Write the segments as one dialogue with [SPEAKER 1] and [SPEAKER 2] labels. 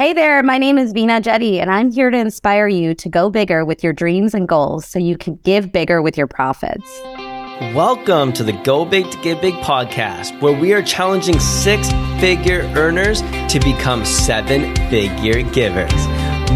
[SPEAKER 1] Hey there, my name is Veena Jetti, and I'm here to inspire you to go bigger with your dreams and goals so you can give bigger with your profits.
[SPEAKER 2] Welcome to the Go Big to Give Big podcast, where we are challenging six figure earners to become seven figure givers.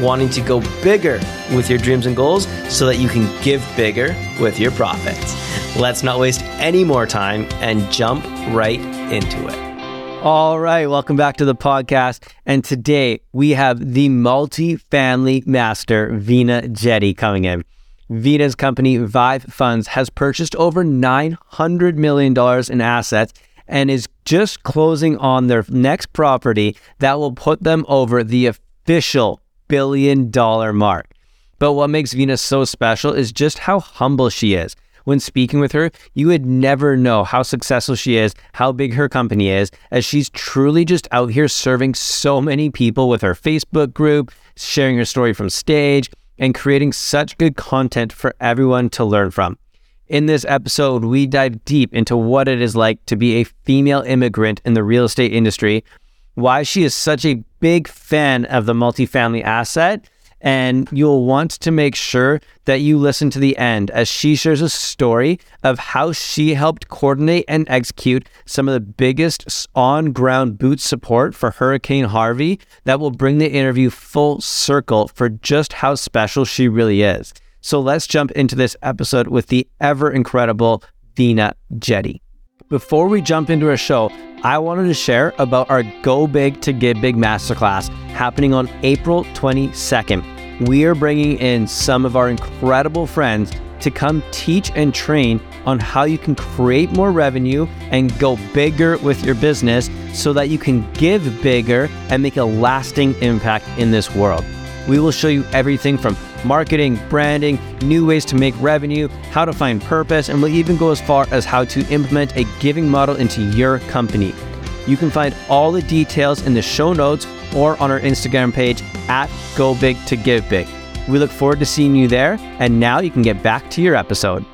[SPEAKER 2] wanting to go bigger with your dreams and goals so that you can give bigger with your profits. Let's not waste any more time and jump right into it. All right, welcome back to the podcast. And today we have the multi-family master, Veena Jetti, coming in. Veena's company, Vive Funds, has purchased over $900 million in assets and is just closing on their next property that will put them over the official billion dollar mark. But what makes Veena's so special is just how humble she is. When speaking with her, you would never know how successful she is, how big her company is, as she's truly just out here serving so many people with her Facebook group, sharing her story from stage, and creating such good content for everyone to learn from. In this episode, we dive deep into what it is like to be a female immigrant in the real estate industry, why she is such a big fan of the multifamily asset, and you'll want to make sure that you listen to the end as she shares a story of how she helped coordinate and execute some of the biggest on ground boot support for Hurricane Harvey that will bring the interview full circle for just how special she really is. So let's jump into this episode with the ever incredible Veena Jetti. Before we jump into our show, I wanted to share about our Go Big to Give Big Masterclass happening on April 22nd we are bringing in some of our incredible friends to come teach and train on how you can create more revenue and go bigger with your business so that you can give bigger and make a lasting impact in this world. We will show you everything from marketing, branding, new ways to make revenue, how to find purpose, and we'll even go as far as how to implement a giving model into your company. You can find all the details in the show notes or on our Instagram page at Go Big to Give Big. We look forward to seeing you there. And now you can get back to your episode.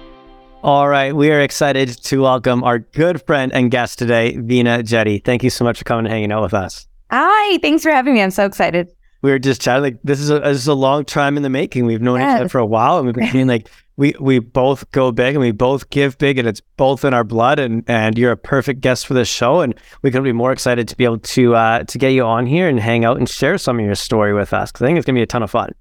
[SPEAKER 2] All right, we are excited to welcome our good friend and guest today, Veena Jetti. Thank you so much for coming and hanging out with us.
[SPEAKER 1] Hi, thanks for having me. I'm so excited.
[SPEAKER 2] We were just chatting like this is a this is a long time in the making. We've known yes. each other for a while, and we've been like we we both go big and we both give big and it's both in our blood and and you're a perfect guest for this show and we couldn't be more excited to be able to uh, to get you on here and hang out and share some of your story with us because I think it's gonna be a ton of fun.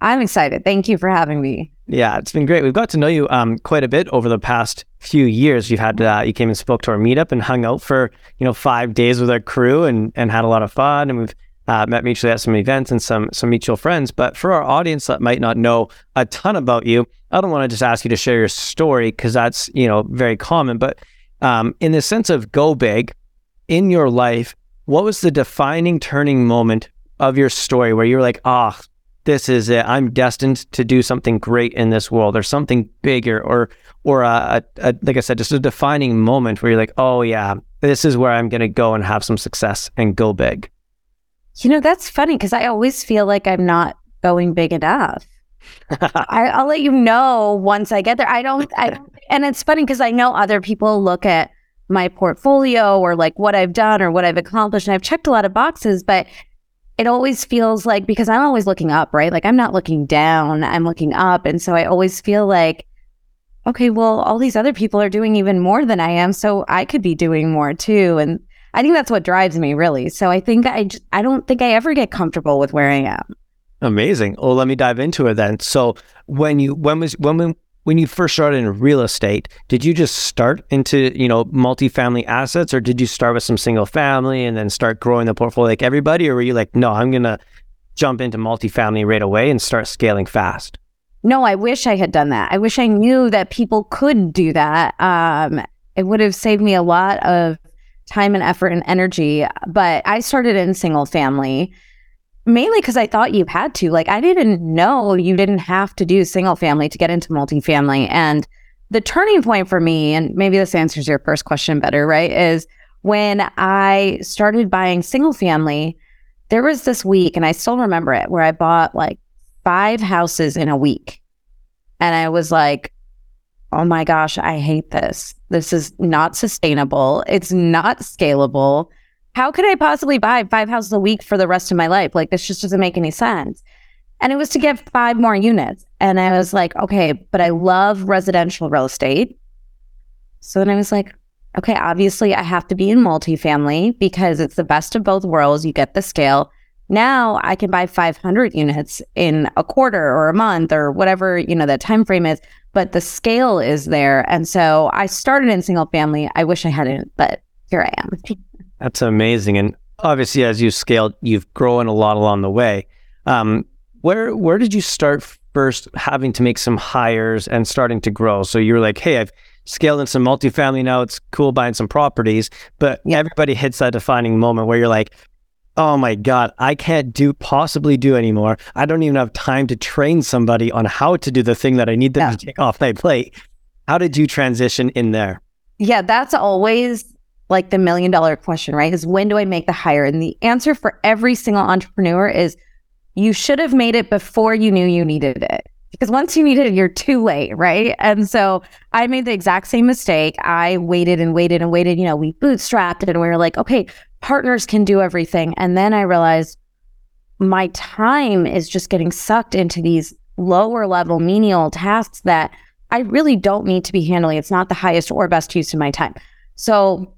[SPEAKER 1] I'm excited. Thank you for having me.
[SPEAKER 2] Yeah, it's been great. We've got to know you um, quite a bit over the past few years. You had uh, you came and spoke to our meetup and hung out for you know five days with our crew and and had a lot of fun. And we've uh, met mutually at some events and some some mutual friends. But for our audience that might not know a ton about you, I don't want to just ask you to share your story because that's you know very common. But um, in the sense of go big in your life, what was the defining turning moment of your story where you're like, ah, oh, this is it. I'm destined to do something great in this world, or something bigger, or or a, a, a like I said, just a defining moment where you're like, oh yeah, this is where I'm going to go and have some success and go big.
[SPEAKER 1] You know, that's funny because I always feel like I'm not going big enough. I, will let you know once I get there. I don't, I and it's funny because I know other people look at my portfolio or like what I've done or what I've accomplished, and I've checked a lot of boxes, but it always feels like because I'm always looking up, right? Like I'm not looking down, I'm looking up. And so I always feel like, okay, well, all these other people are doing even more than I am. So I could be doing more too. And I think that's what drives me really. So I think I just, I don't think I ever get comfortable with where I am.
[SPEAKER 2] Amazing. Well, let me dive into it then. So when you when was when when you first started in real estate, did you just start into, you know, multifamily assets or did you start with some single family and then start growing the portfolio like everybody or were you like, "No, I'm going to jump into multifamily right away and start scaling fast?"
[SPEAKER 1] No, I wish I had done that. I wish I knew that people could do that. Um, it would have saved me a lot of time and effort and energy. But I started in single family mainly because I thought you had to. Like, I didn't know you didn't have to do single family to get into multifamily. And the turning point for me, and maybe this answers your first question better, right? Is when I started buying single family, there was this week, and I still remember it, where I bought like five houses in a week. And I was like, oh my gosh, I hate this. This is not sustainable. It's not scalable. How could I possibly buy five houses a week for the rest of my life? Like, this just doesn't make any sense. And it was to get five more units. And I was like, okay, but I love residential real estate. So then I was like, okay, obviously I have to be in multifamily because it's the best of both worlds. You get the scale. Now I can buy 500 units in a quarter or a month or whatever, you know, the time frame is, but the scale is there. And so I started in single family. I wish I hadn't, but here I am.
[SPEAKER 2] That's amazing. And obviously as you scaled, you've grown a lot along the way. Um, where where did you start first having to make some hires and starting to grow? So you're like, hey, I've scaled in some multifamily now. It's cool buying some properties, but yeah. everybody hits that defining moment where you're like, oh my God, I can't do possibly do anymore. I don't even have time to train somebody on how to do the thing that I need them yeah. to take off my plate. How did you transition in there?
[SPEAKER 1] Yeah, that's always like the million dollar question, right? Is when do I make the hire? And the answer for every single entrepreneur is you should have made it before you knew you needed it. Because once you need it, you're too late, right? And so I made the exact same mistake. I waited and waited and waited. You know, we bootstrapped it and we were like, okay, partners can do everything. And then I realized my time is just getting sucked into these lower level menial tasks that I really don't need to be handling. It's not the highest or best use of my time. So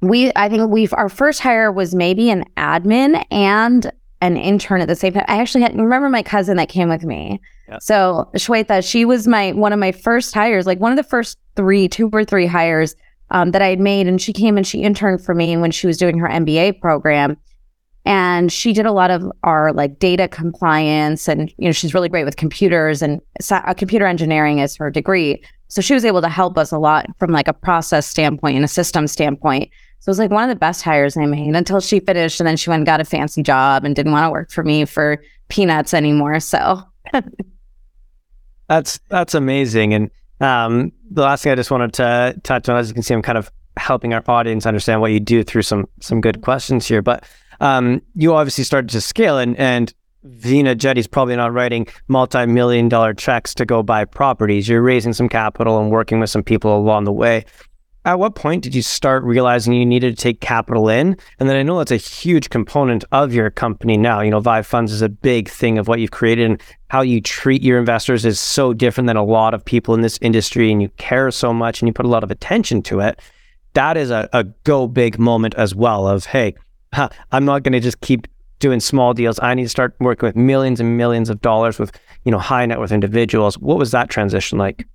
[SPEAKER 1] we, I think we've, our first hire was maybe an admin and an intern at the same time. I actually had, remember my cousin that came with me. Yeah. So Shweta, she was my, one of my first hires, like one of the first three, two or three hires um, that I had made. And she came and she interned for me when she was doing her MBA program. And she did a lot of our like data compliance. And, you know, she's really great with computers and uh, computer engineering is her degree. So she was able to help us a lot from like a process standpoint and a system standpoint. So it was like one of the best hires I made until she finished and then she went and got a fancy job and didn't want to work for me for peanuts anymore. So
[SPEAKER 2] that's that's amazing. And um, the last thing I just wanted to touch on, as you can see, I'm kind of helping our audience understand what you do through some some good questions here. But um, you obviously started to scale, and and Veena Jetti's probably not writing multi-million dollar checks to go buy properties. You're raising some capital and working with some people along the way at what point did you start realizing you needed to take capital in? And then I know that's a huge component of your company now. You know, Vive Funds is a big thing of what you've created and how you treat your investors is so different than a lot of people in this industry and you care so much and you put a lot of attention to it. That is a, a go big moment as well of, hey, huh, I'm not going to just keep doing small deals. I need to start working with millions and millions of dollars with, you know, high net worth individuals. What was that transition like?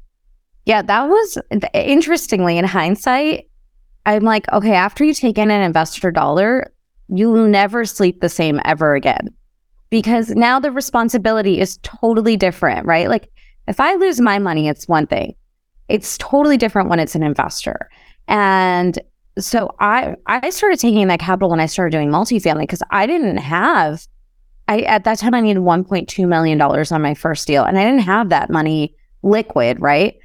[SPEAKER 1] Yeah, that was interestingly in hindsight. I'm like, okay, after you take in an investor dollar, you'll never sleep the same ever again because now the responsibility is totally different, right? Like if I lose my money, it's one thing. It's totally different when it's an investor. And so I I started taking that capital when I started doing multifamily because I didn't have I at that time I needed 1.2 million dollars on my first deal and I didn't have that money liquid, right?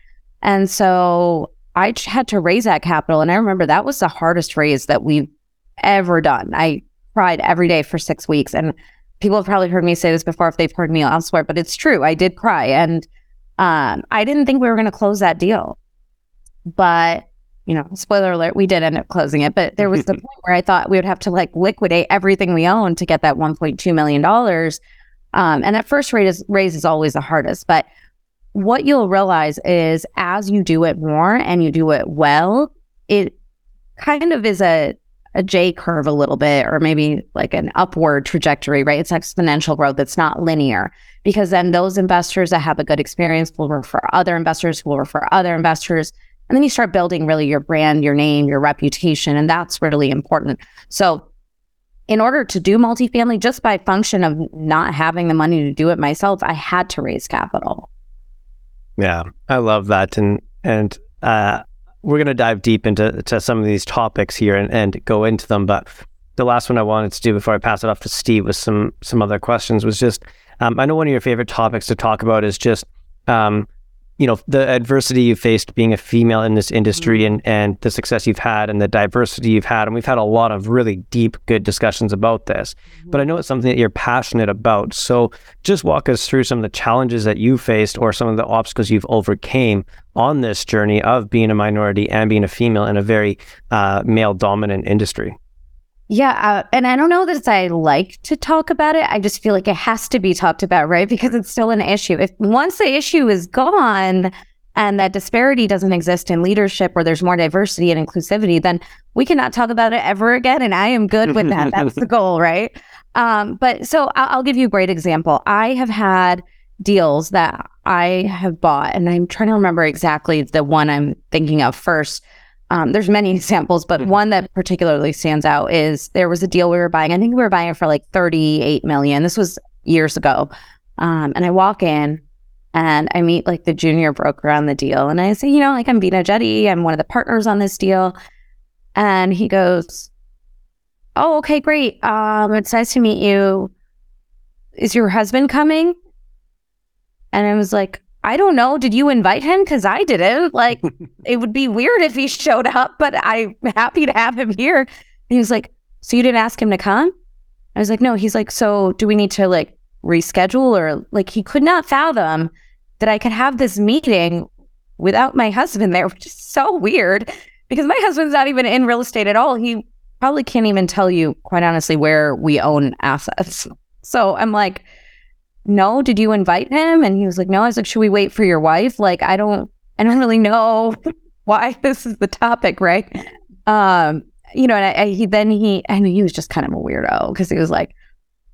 [SPEAKER 1] And so I had to raise that capital. And I remember that was the hardest raise that we've ever done. I cried every day for six weeks. And people have probably heard me say this before if they've heard me elsewhere, but it's true. I did cry. And um, I didn't think we were going to close that deal. But, you know, spoiler alert, we did end up closing it. But there was the point where I thought we would have to like liquidate everything we own to get that $1.2 million. Um, and that first raise, raise is always the hardest. But what you'll realize is as you do it more and you do it well, it kind of is a a J curve a little bit, or maybe like an upward trajectory, right? It's exponential growth. It's not linear because then those investors that have a good experience will refer other investors who will refer other investors. And then you start building really your brand, your name, your reputation. And that's really important. So in order to do multifamily, just by function of not having the money to do it myself, I had to raise capital.
[SPEAKER 2] Yeah, I love that, and and uh, we're gonna dive deep into to some of these topics here and, and go into them. But the last one I wanted to do before I pass it off to Steve with some some other questions was just um, I know one of your favorite topics to talk about is just um, you know the adversity you faced being a female in this industry mm-hmm. and and the success you've had and the diversity you've had and we've had a lot of really deep good discussions about this mm-hmm. but i know it's something that you're passionate about so just walk us through some of the challenges that you faced or some of the obstacles you've overcame on this journey of being a minority and being a female in a very uh, male dominant industry
[SPEAKER 1] yeah. Uh, and I don't know that I like to talk about it. I just feel like it has to be talked about, right? Because it's still an issue. If once the issue is gone and that disparity doesn't exist in leadership or there's more diversity and inclusivity, then we cannot talk about it ever again. And I am good with that. That's the goal, right? Um, but so I'll, I'll give you a great example. I have had deals that I have bought, and I'm trying to remember exactly the one I'm thinking of first um, there's many examples, but mm-hmm. one that particularly stands out is there was a deal we were buying. I think we were buying it for like 38 million. This was years ago. Um, and I walk in and I meet like the junior broker on the deal. And I say, you know, like I'm Veena Jetti. I'm one of the partners on this deal. And he goes, Oh, okay, great. Um, it's nice to meet you. Is your husband coming? And I was like, I don't know. Did you invite him? Because I didn't. Like, it would be weird if he showed up, but I'm happy to have him here. And he was like, So you didn't ask him to come? I was like, No. He's like, So do we need to like reschedule or like he could not fathom that I could have this meeting without my husband there, which is so weird because my husband's not even in real estate at all. He probably can't even tell you, quite honestly, where we own assets. So I'm like, no, did you invite him? And he was like, no. I was like, should we wait for your wife? Like, I don't, I don't really know why this is the topic, right? Um, you know, and I, I, he then he, I mean, he was just kind of a weirdo because he was like,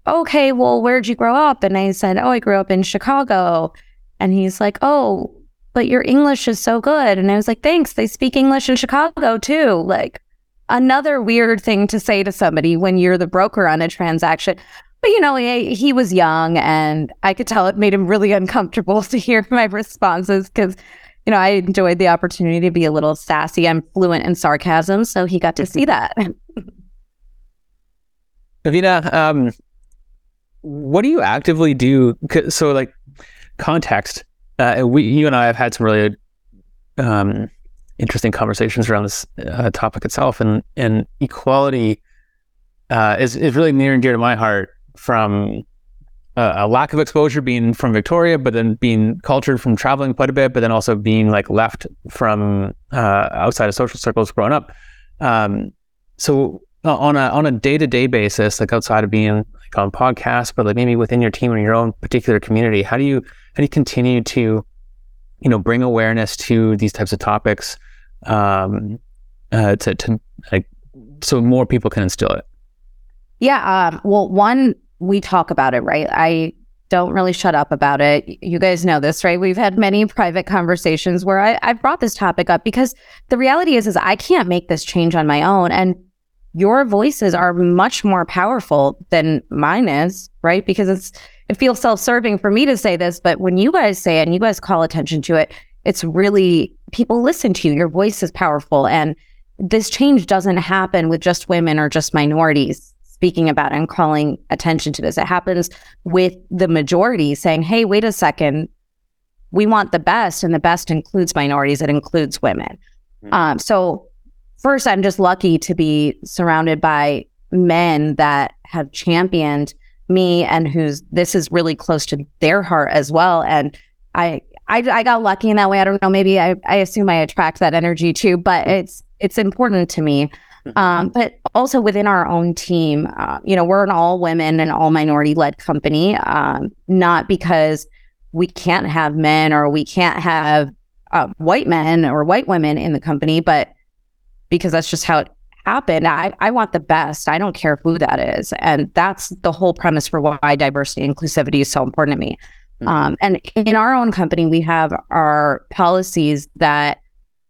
[SPEAKER 1] okay, well, where'd you grow up? And I said, oh, I grew up in Chicago. And he's like, oh, but your English is so good. And I was like, thanks. They speak English in Chicago too. Like, another weird thing to say to somebody when you're the broker on a transaction. But you know, he, he was young, and I could tell it made him really uncomfortable to hear my responses because you know, I enjoyed the opportunity to be a little sassy. I'm fluent in sarcasm, so he got to see that.
[SPEAKER 3] Avina, um, what do you actively do? So, like context, uh, we, you and I have had some really um, interesting conversations around this uh, topic itself, and and equality uh, is is really near and dear to my heart from uh, a lack of exposure being from Victoria, but then being cultured from traveling quite a bit, but then also being like left from uh, outside of social circles growing up. Um, so uh, on a on a day to day basis, like outside of being like on podcasts, but like maybe within your team or your own particular community, how do you how do you continue to you know bring awareness to these types of topics um, uh, to to like so more people can instill it?
[SPEAKER 1] Yeah. Um, well, one we talk about it, right? I don't really shut up about it. You guys know this, right? We've had many private conversations where I, I've brought this topic up because the reality is, is I can't make this change on my own. And your voices are much more powerful than mine is, right? Because it's it feels self-serving for me to say this, but when you guys say it and you guys call attention to it, it's really people listen to you. Your voice is powerful. And this change doesn't happen with just women or just minorities speaking about and calling attention to this. It happens with the majority saying, hey, wait a second, we want the best, and the best includes minorities, it includes women. Mm-hmm. Um, so, first, I'm just lucky to be surrounded by men that have championed me and who's this is really close to their heart as well. And I, I, I got lucky in that way. I don't know. Maybe I, I assume I attract that energy too, but mm-hmm. it's, it's important to me. Um, but also within our own team, uh, you know, we're an all women and all minority led company, um, not because we can't have men or we can't have uh, white men or white women in the company, but because that's just how it happened. I, I want the best. I don't care who that is. And that's the whole premise for why diversity and inclusivity is so important to me. Mm-hmm. Um, and in our own company, we have our policies that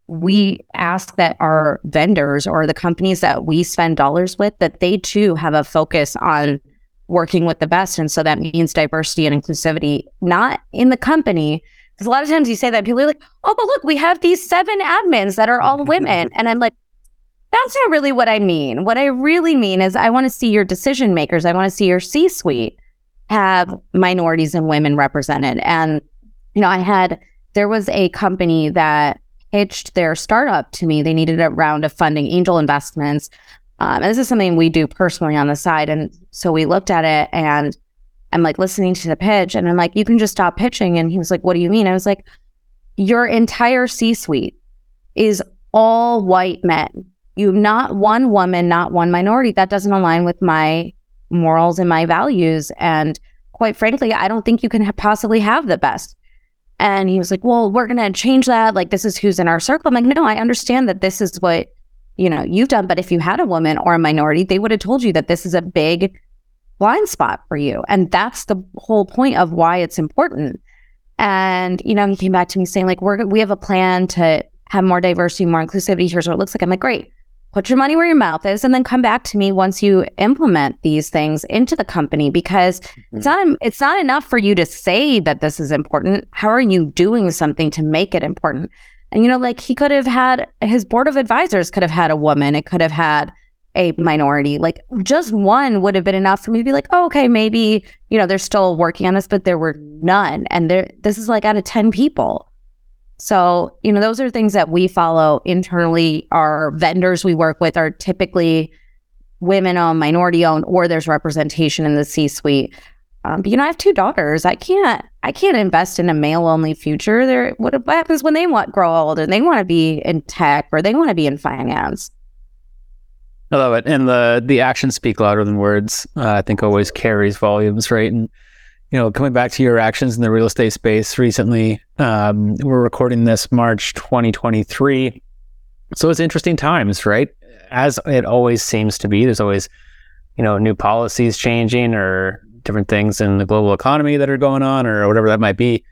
[SPEAKER 1] we ask that our vendors or the companies that we spend dollars with that they too have a focus on working with the best and so that means diversity and inclusivity not in the company because a lot of times you say that people are like oh but look we have these seven admins that are all women and i'm like that's not really what I mean. What I really mean is I want to see your decision makers. I want to see your C suite have minorities and women represented. And, you know, I had, there was a company that pitched their startup to me. They needed a round of funding, angel investments. Um, and this is something we do personally on the side. And so we looked at it and I'm like listening to the pitch and I'm like, you can just stop pitching. And he was like, what do you mean? I was like, your entire C suite is all white men. You have not one woman, not one minority. That doesn't align with my morals and my values. And quite frankly, I don't think you can ha- possibly have the best. And he was like, well, we're going to change that. Like, this is who's in our circle. I'm like, no, I understand that this is what, you know, you've done. But if you had a woman or a minority, they would have told you that this is a big blind spot for you. And that's the whole point of why it's important. And, you know, he came back to me saying, like, we're, we have a plan to have more diversity, more inclusivity. Here's what it looks like. I'm like, great put your money where your mouth is and then come back to me once you implement these things into the company because mm-hmm. it's not it's not enough for you to say that this is important. How are you doing something to make it important? And you know like he could have had his board of advisors could have had a woman. It could have had a minority. Like just one would have been enough for me to be like oh, okay maybe you know they're still working on this but there were none. And there this is like out of 10 people so, you know, those are things that we follow internally. Our vendors we work with are typically women owned, minority owned, or there's representation in the C suite. Um, but you know, I have two daughters. I can't, I can't invest in a male only future. There, what happens when they want grow old and they want to be in tech or they want to be in finance?
[SPEAKER 3] I love it, and the the actions speak louder than words. Uh, I think always carries volumes, right? And you know, coming back to your actions in the real estate space recently, um, we're recording this March 2023. So it's interesting times, right? As it always seems to be. There's always, you know, new policies changing or different things in the global economy that are going on or whatever that might be.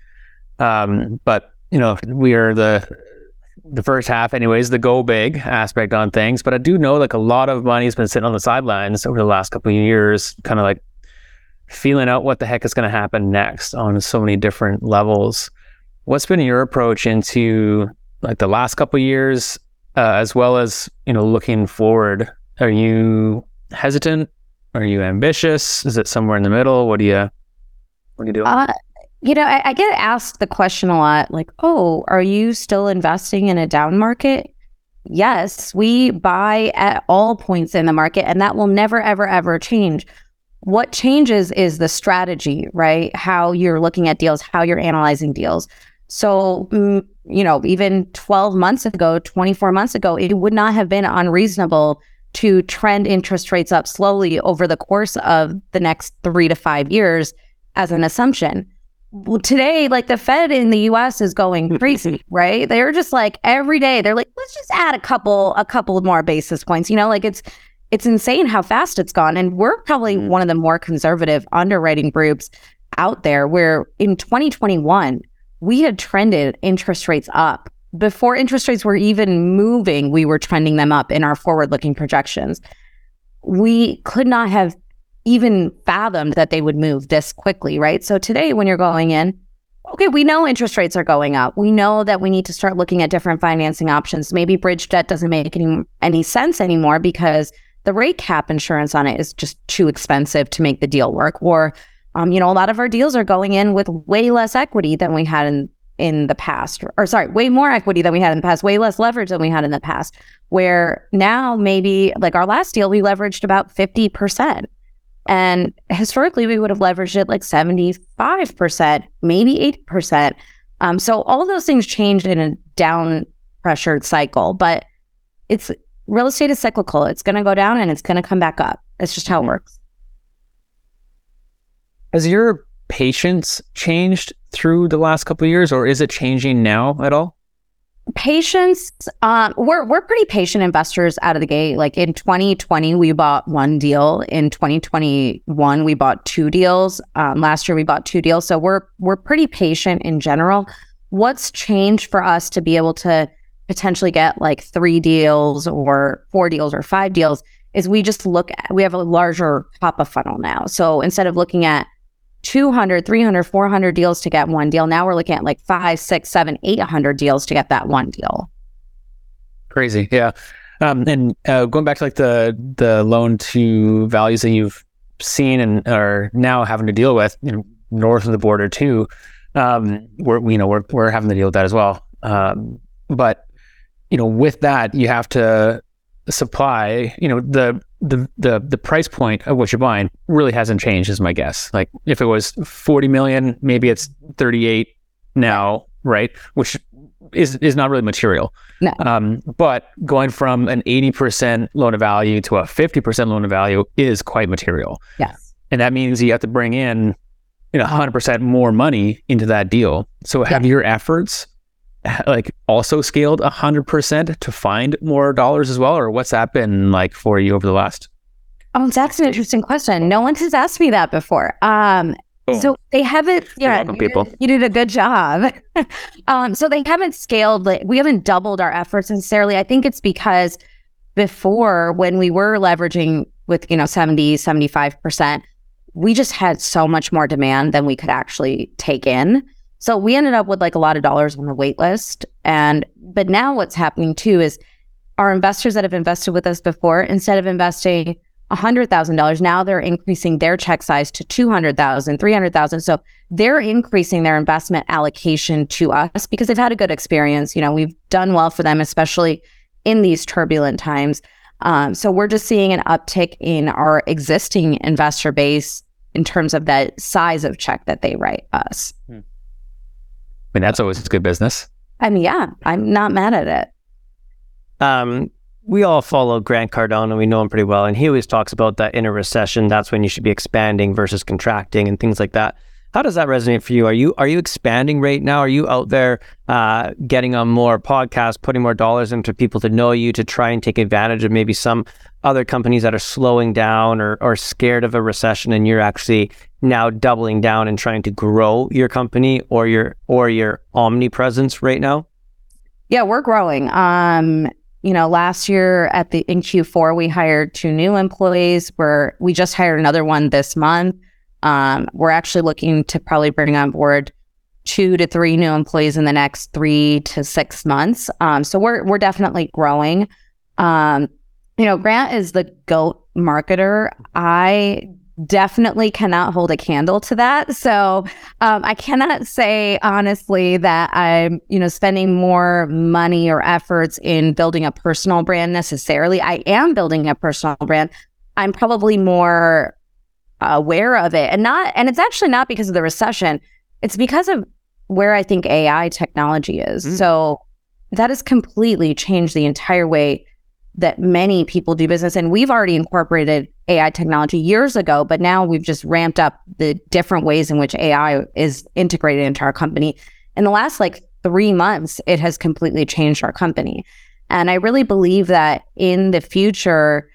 [SPEAKER 3] Um, but, you know, we are the the first half anyways the go big aspect on things but i do know like a lot of money has been sitting on the sidelines over the last couple of years kind of like feeling out what the heck is going to happen next on so many different levels. What's been your approach into like the last couple years, uh, as well as you know looking forward? Are you hesitant? Are you ambitious? Is it somewhere in the middle? What do you what are you doing? Uh,
[SPEAKER 1] you know, I, I get asked the question a lot, like, "Oh, are you still investing in a down market?" Yes, we buy at all points in the market, and that will never, ever, ever change. What changes is the strategy, right? How you're looking at deals, how you're analyzing deals. So, mm, you know, even 12 months ago, 24 months ago, it would not have been unreasonable to trend interest rates up slowly over the course of the next three to five years as an assumption. Well, today, like the Fed in the US is going crazy, right? They're just like every day, they're like, let's just add a couple, a couple more basis points. You know, like it's it's insane how fast it's gone. And we're probably mm. one of the more conservative underwriting groups out there where in 2021, we had trended interest rates up. Before interest rates were even moving, we were trending them up in our forward looking projections. We could not have even fathomed that they would move this quickly, right? So today, when you're going in, okay, we know interest rates are going up. We know that we need to start looking at different financing options. Maybe bridge debt doesn't make any, any sense anymore because the rate cap insurance on it is just too expensive to make the deal work. Or, um, you know, a lot of our deals are going in with way less equity than we had in in the past, or sorry, way more equity than we had in the past, way less leverage than we had in the past. Where now maybe like our last deal, we leveraged about fifty percent. And historically, we would have leveraged it like 75%, maybe 80%. Um, so all those things changed in a down pressured cycle, but it's real estate is cyclical. It's going to go down and it's going to come back up. That's just how it works.
[SPEAKER 3] Has your patience changed through the last couple of years, or is it changing now at all?
[SPEAKER 1] Patience, um, we're we're pretty patient investors out of the gate. Like in 2020, we bought one deal. In 2021, we bought two deals. Um, last year, we bought two deals. So we're we're pretty patient in general. What's changed for us to be able to potentially get like three deals or four deals or five deals is we just look at, we have a larger top of funnel now. So instead of looking at 200, 300, 400 deals to get one deal, now we're looking at like five, six, seven, 800 deals to get that one deal.
[SPEAKER 3] Crazy. Yeah. Um, and uh, going back to like the the loan to values that you've seen and are now having to deal with you know, north of the border too, um, we're you know we're we're having to deal with that as well. Um, but you know, with that, you have to supply. You know, the the the the price point of what you're buying really hasn't changed, is my guess. Like if it was 40 million, maybe it's 38 now, right? Which is is not really material.
[SPEAKER 1] No.
[SPEAKER 3] Um, but going from an 80% loan to value to a 50% loan to value is quite material.
[SPEAKER 1] Yes.
[SPEAKER 3] And that means you have to bring in you know 100% more money into that deal. So have your efforts like also scaled 100% to find more dollars as well or what's that been like for you over the last
[SPEAKER 1] Oh, that's an interesting question. No one has asked me that before. Um,
[SPEAKER 3] Boom.
[SPEAKER 1] so they haven't. Yeah,
[SPEAKER 3] welcome,
[SPEAKER 1] you,
[SPEAKER 3] people.
[SPEAKER 1] You did a good job. um, so they haven't scaled. Like, we haven't doubled our efforts necessarily. I think it's because before, when we were leveraging with you know 70, 75 percent, we just had so much more demand than we could actually take in. So we ended up with like a lot of dollars on the wait list. And but now what's happening too is our investors that have invested with us before, instead of investing $100,000, now they're increasing their check size to 200,000, 300,000. So they're increasing their investment allocation to us because they've had a good experience. You know, we've done well for them, especially in these turbulent times. Um, so we're just seeing an uptick in our existing investor base in terms of that size of check that they write us.
[SPEAKER 3] I mean that's always good business.
[SPEAKER 1] I mean, yeah, I'm not mad at it.
[SPEAKER 2] um, we all follow Grant Cardone and we know him pretty well. And he always talks about that in a recession, that's when you should be expanding versus contracting and things like that. How does that resonate for you? Are you are you expanding right now? Are you out there uh, getting on more podcasts, putting more dollars into people to know you to try and take advantage of maybe some other companies that are slowing down or, or scared of a recession, and you're actually now doubling down and trying to grow your company or your or your omnipresence right now?
[SPEAKER 1] Yeah, we're growing. Um, you know, last year at the in Q4 we hired two new employees. We're we just hired another one this month. Um, we're actually looking to probably bring on board two to three new employees in the next three to six months. Um, so we're we're definitely growing. Um, you know, Grant is the goat marketer. I definitely cannot hold a candle to that. So um, I cannot say honestly that I'm, you know, spending more money or efforts in building a personal brand necessarily. I am building a personal brand. I'm probably more aware of it, and not, and it's actually not because of the recession. It's because of where I think AI technology is.
[SPEAKER 2] Mm.
[SPEAKER 1] So that has completely changed the entire way that many people do business. And we've already incorporated AI technology years ago, but now we've just ramped up the different ways in which AI is integrated into our company. In the last like three months, it has completely changed our company. And I really believe that in the future,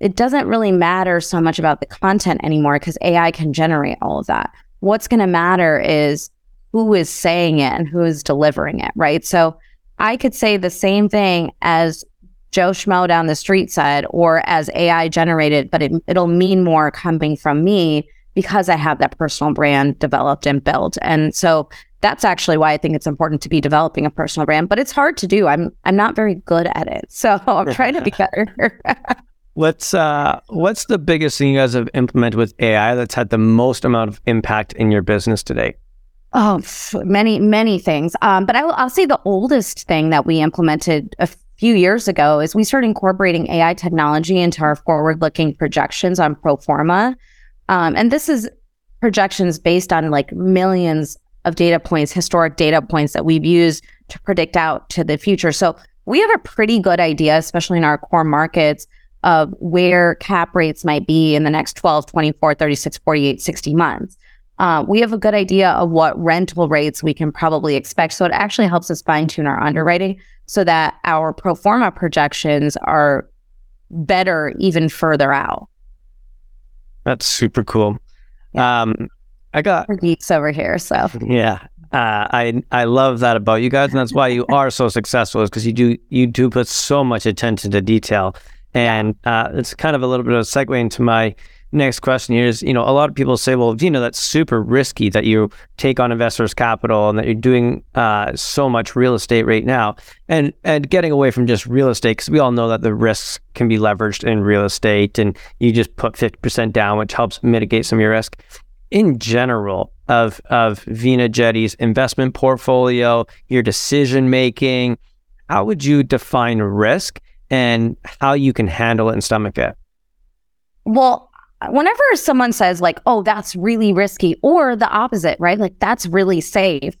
[SPEAKER 1] it doesn't really matter so much about the content anymore because AI can generate all of that. What's going to matter is who is saying it and who is delivering it, right? So I could say the same thing as Joe Schmo down the street said, or as AI generated, but it, it'll mean more coming from me because I have that personal brand developed and built. And so that's actually why I think it's important to be developing a personal brand, but it's hard to do. I'm I'm not very good at it. So I'm trying to be better.
[SPEAKER 2] What's uh what's the biggest thing you guys have implemented with AI that's had the most amount of impact in your business today?
[SPEAKER 1] Oh, many, many things. Um, but I will, I'll say the oldest thing that we implemented a few years ago is we started incorporating AI technology into our forward-looking projections on pro forma. Um, and this is projections based on like millions of data points, historic data points that we've used to predict out to the future. So we have a pretty good idea, especially in our core markets, of where cap rates might be in the next 12, 24, 36, 48, 60 months uh, we have a good idea of what rental rates we can probably expect. So it actually helps us fine tune our underwriting so that our pro forma projections are better even further out.
[SPEAKER 2] That's super cool. Um, I got
[SPEAKER 1] geeks over here. So
[SPEAKER 2] yeah. Uh, I I love that about you guys, and that's why you are so successful. Is because you do you do put so much attention to detail, and uh, it's kind of a little bit of a segue into my next question here is, you know, a lot of people say, well, you know, that's super risky that you take on investors' capital and that you're doing uh, so much real estate right now, and and getting away from just real estate because we all know that the risks can be leveraged in real estate, and you just put fifty percent down, which helps mitigate some of your risk. In general, of of Veena Jetti's investment portfolio, your decision making, how would you define risk and how you can handle it and stomach it?
[SPEAKER 1] Well, whenever someone says like, "Oh, that's really risky," or the opposite, right? Like that's really safe.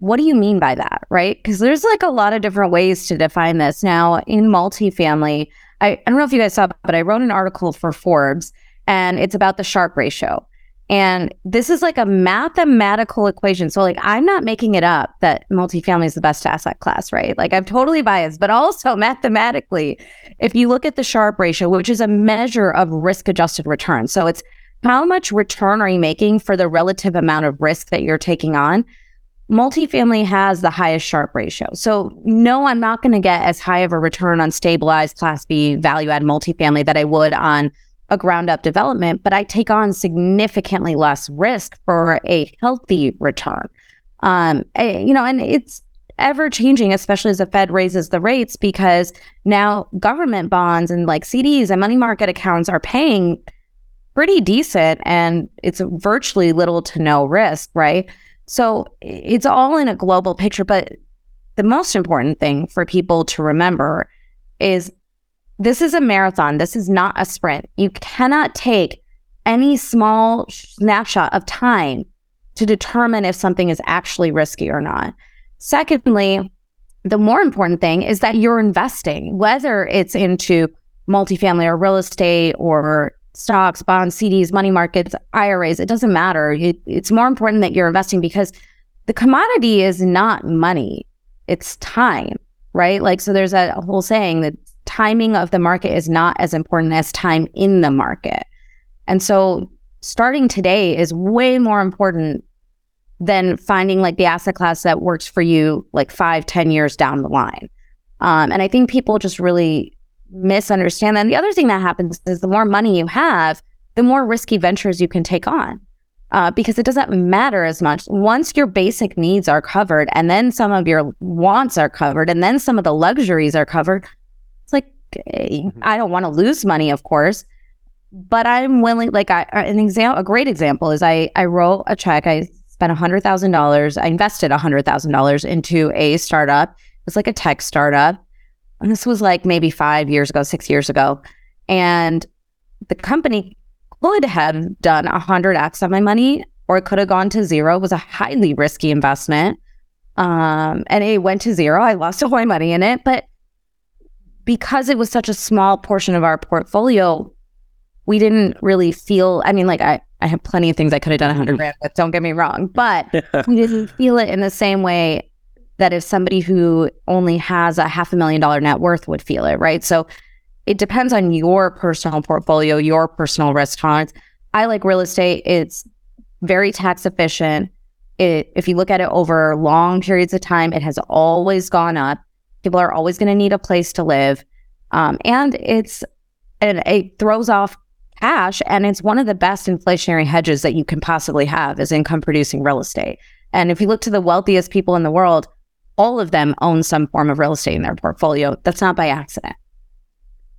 [SPEAKER 1] What do you mean by that, right? Because there's like a lot of different ways to define this. Now, in multifamily, I, I don't know if you guys saw, but I wrote an article for Forbes, and it's about the Sharpe ratio. And this is like a mathematical equation. So, like, I'm not making it up that multifamily is the best asset class, right? Like, I'm totally biased, but also mathematically, if you look at the Sharpe ratio, which is a measure of risk adjusted return, so it's how much return are you making for the relative amount of risk that you're taking on? Multifamily has the highest Sharpe ratio. So, no, I'm not going to get as high of a return on stabilized Class B value add multifamily that I would on a ground up development, but I take on significantly less risk for a healthy return. Um, eh, you know, and it's ever changing, especially as the Fed raises the rates, because now government bonds and like CDs and money market accounts are paying pretty decent and it's virtually little to no risk, right? So it's all in a global picture. But the most important thing for people to remember is this is a marathon. This is not a sprint. You cannot take any small snapshot of time to determine if something is actually risky or not. Secondly, the more important thing is that you're investing, whether it's into multifamily or real estate or stocks, bonds, CDs, money markets, IRAs, it doesn't matter. It, it's more important that you're investing because the commodity is not money, it's time, right? Like, so there's a whole saying that timing of the market is not as important as time in the market. And so starting today is way more important than finding like the asset class that works for you like five, ten years down the line. Um, and I think people just really misunderstand that. And the other thing that happens is the more money you have, the more risky ventures you can take on. Uh, because it doesn't matter as much. Once your basic needs are covered, and then some of your wants are covered, and then some of the luxuries are covered, it's like, mm-hmm. I don't want to lose money, of course, but I'm willing, like, I, an example, a great example is I, I wrote a check. I spent $100,000. I invested $100,000 into a startup. It was like a tech startup. And this was like maybe five years ago, six years ago. And the company could have done 100x on my money or it could have gone to zero. It was a highly risky investment. Um, and it went to zero. I lost all my money in it. But because it was such a small portion of our portfolio, we didn't really feel. I mean, like I, I have plenty of things I could have done a hundred grand with. Don't get me wrong, but we didn't feel it in the same way that if somebody who only has a half a million dollar net worth would feel it, right? So it depends on your personal portfolio, your personal risk tolerance. I like real estate. It's very tax efficient. It, if you look at it over long periods of time, it has always gone up. People are always going to need a place to live. Um, and it's, and it throws off cash. And it's one of the best inflationary hedges that you can possibly have is income producing real estate. And if you look to the wealthiest people in the world, all of them own some form of real estate in their portfolio. That's not by accident.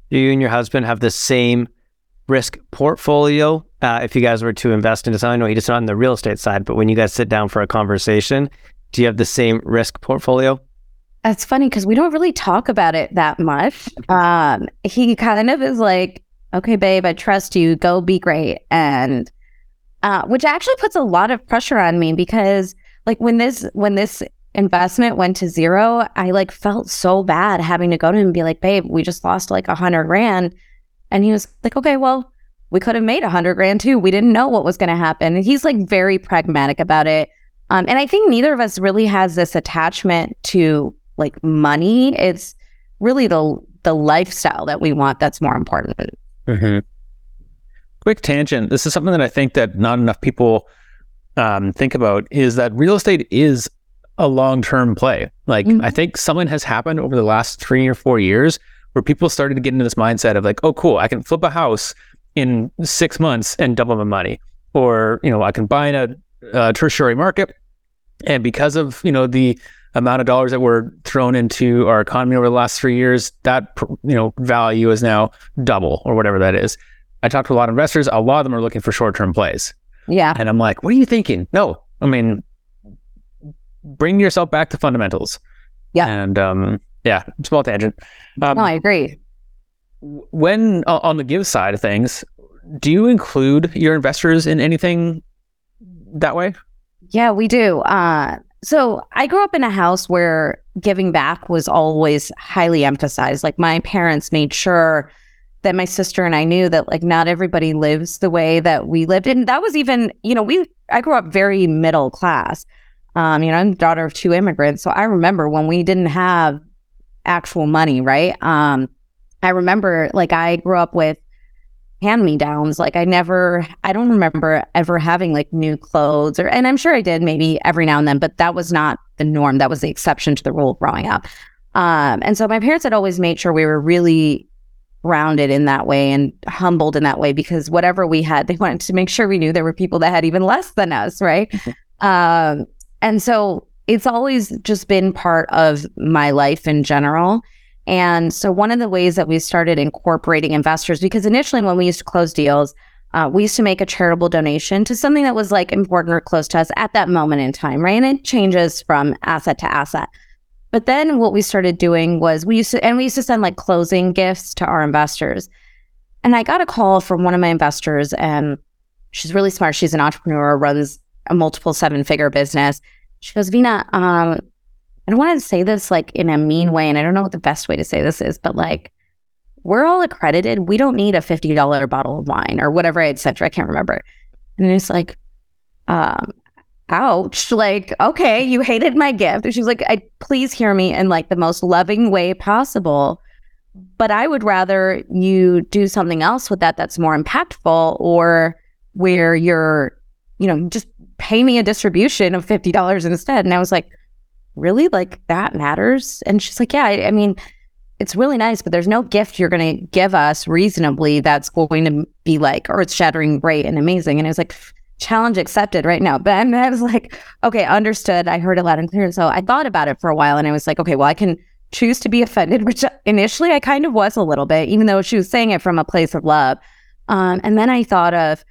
[SPEAKER 2] Do you and your husband have the same risk portfolio? Uh, if you guys were to invest into something, I know he's not on the real estate side, but when you guys sit down for a conversation, do you have the same risk portfolio?
[SPEAKER 1] That's funny because we don't really talk about it that much. Um, he kind of is like, okay, babe, I trust you. Go be great. And uh, which actually puts a lot of pressure on me because like when this when this investment went to zero, I like felt so bad having to go to him and be like, babe, we just lost like a hundred grand. And he was like, okay, well, we could have made a hundred grand too. We didn't know what was going to happen. And he's like very pragmatic about it. Um, and I think neither of us really has this attachment to like money. It's really the the lifestyle that we want that's more important.
[SPEAKER 3] Mm-hmm. Quick tangent. This is something that I think that not enough people um, think about is that real estate is a long term play. Like mm-hmm. I think something has happened over the last three or four years where people started to get into this mindset of like, oh, cool, I can flip a house in six months and double my money, or you know, I can buy in a, a tertiary market, and because of you know the amount of dollars that were thrown into our economy over the last three years, that you know value is now double or whatever that is. I talked to a lot of investors. A lot of them are looking for short term plays.
[SPEAKER 1] Yeah.
[SPEAKER 3] And I'm like, what are you thinking? No, I mean, bring yourself back to fundamentals.
[SPEAKER 1] Yeah.
[SPEAKER 3] And um, yeah, small tangent. Um,
[SPEAKER 1] no, I agree.
[SPEAKER 3] When on the give side of things, do you include your investors in anything that way?
[SPEAKER 1] Yeah, we do. Uh, so I grew up in a house where giving back was always highly emphasized. Like my parents made sure that my sister and I knew that like not everybody lives the way that we lived. And that was even, you know, we I grew up very middle class. Um, you know, I'm the daughter of two immigrants. So I remember when we didn't have actual money, right? Um, I remember like I grew up with hand me downs. Like I never, I don't remember ever having like new clothes or, and I'm sure I did maybe every now and then, but that was not the norm. That was the exception to the rule growing up. Um, and so my parents had always made sure we were really grounded in that way and humbled in that way because whatever we had, they wanted to make sure we knew there were people that had even less than us, right? um, and so it's always just been part of my life in general. And so one of the ways that we started incorporating investors, because initially when we used to close deals, uh, we used to make a charitable donation to something that was like important or close to us at that moment in time, right? And it changes from asset to asset. But then what we started doing was we used to, and we used to send like closing gifts to our investors. And I got a call from one of my investors, and she's really smart. She's an entrepreneur, runs a multiple seven figure business. She goes, Veena, um, I don't want to say this like in a mean way, and I don't know what the best way to say this is, but like, we're all accredited. We don't need a $50 bottle of wine or whatever said her. I can't remember. And it's like, um, ouch. Like, okay, you hated my gift. And she's like, I please hear me in like the most loving way possible. But I would rather you do something else with that that's more impactful or where you're, you know, just pay me a distribution of $50 instead. And I was like, really? Like that matters? And she's like, yeah, I, I mean, it's really nice, but there's no gift you're going to give us reasonably that's going to be like earth shattering, great, and amazing. And I was like, challenge accepted right now. But I was like, okay, understood. I heard it loud and clear. And so I thought about it for a while and I was like, okay, well, I can choose to be offended, which initially I kind of was a little bit, even though she was saying it from a place of love. Um, and then I thought of,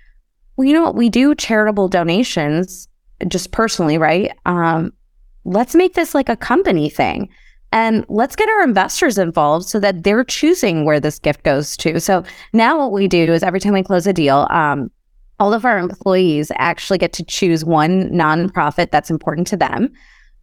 [SPEAKER 1] well, you know what? We do charitable donations just personally, right? Um, let's make this like a company thing. And let's get our investors involved so that they're choosing where this gift goes to. So now what we do is every time we close a deal, um, all of our employees actually get to choose one nonprofit that's important to them.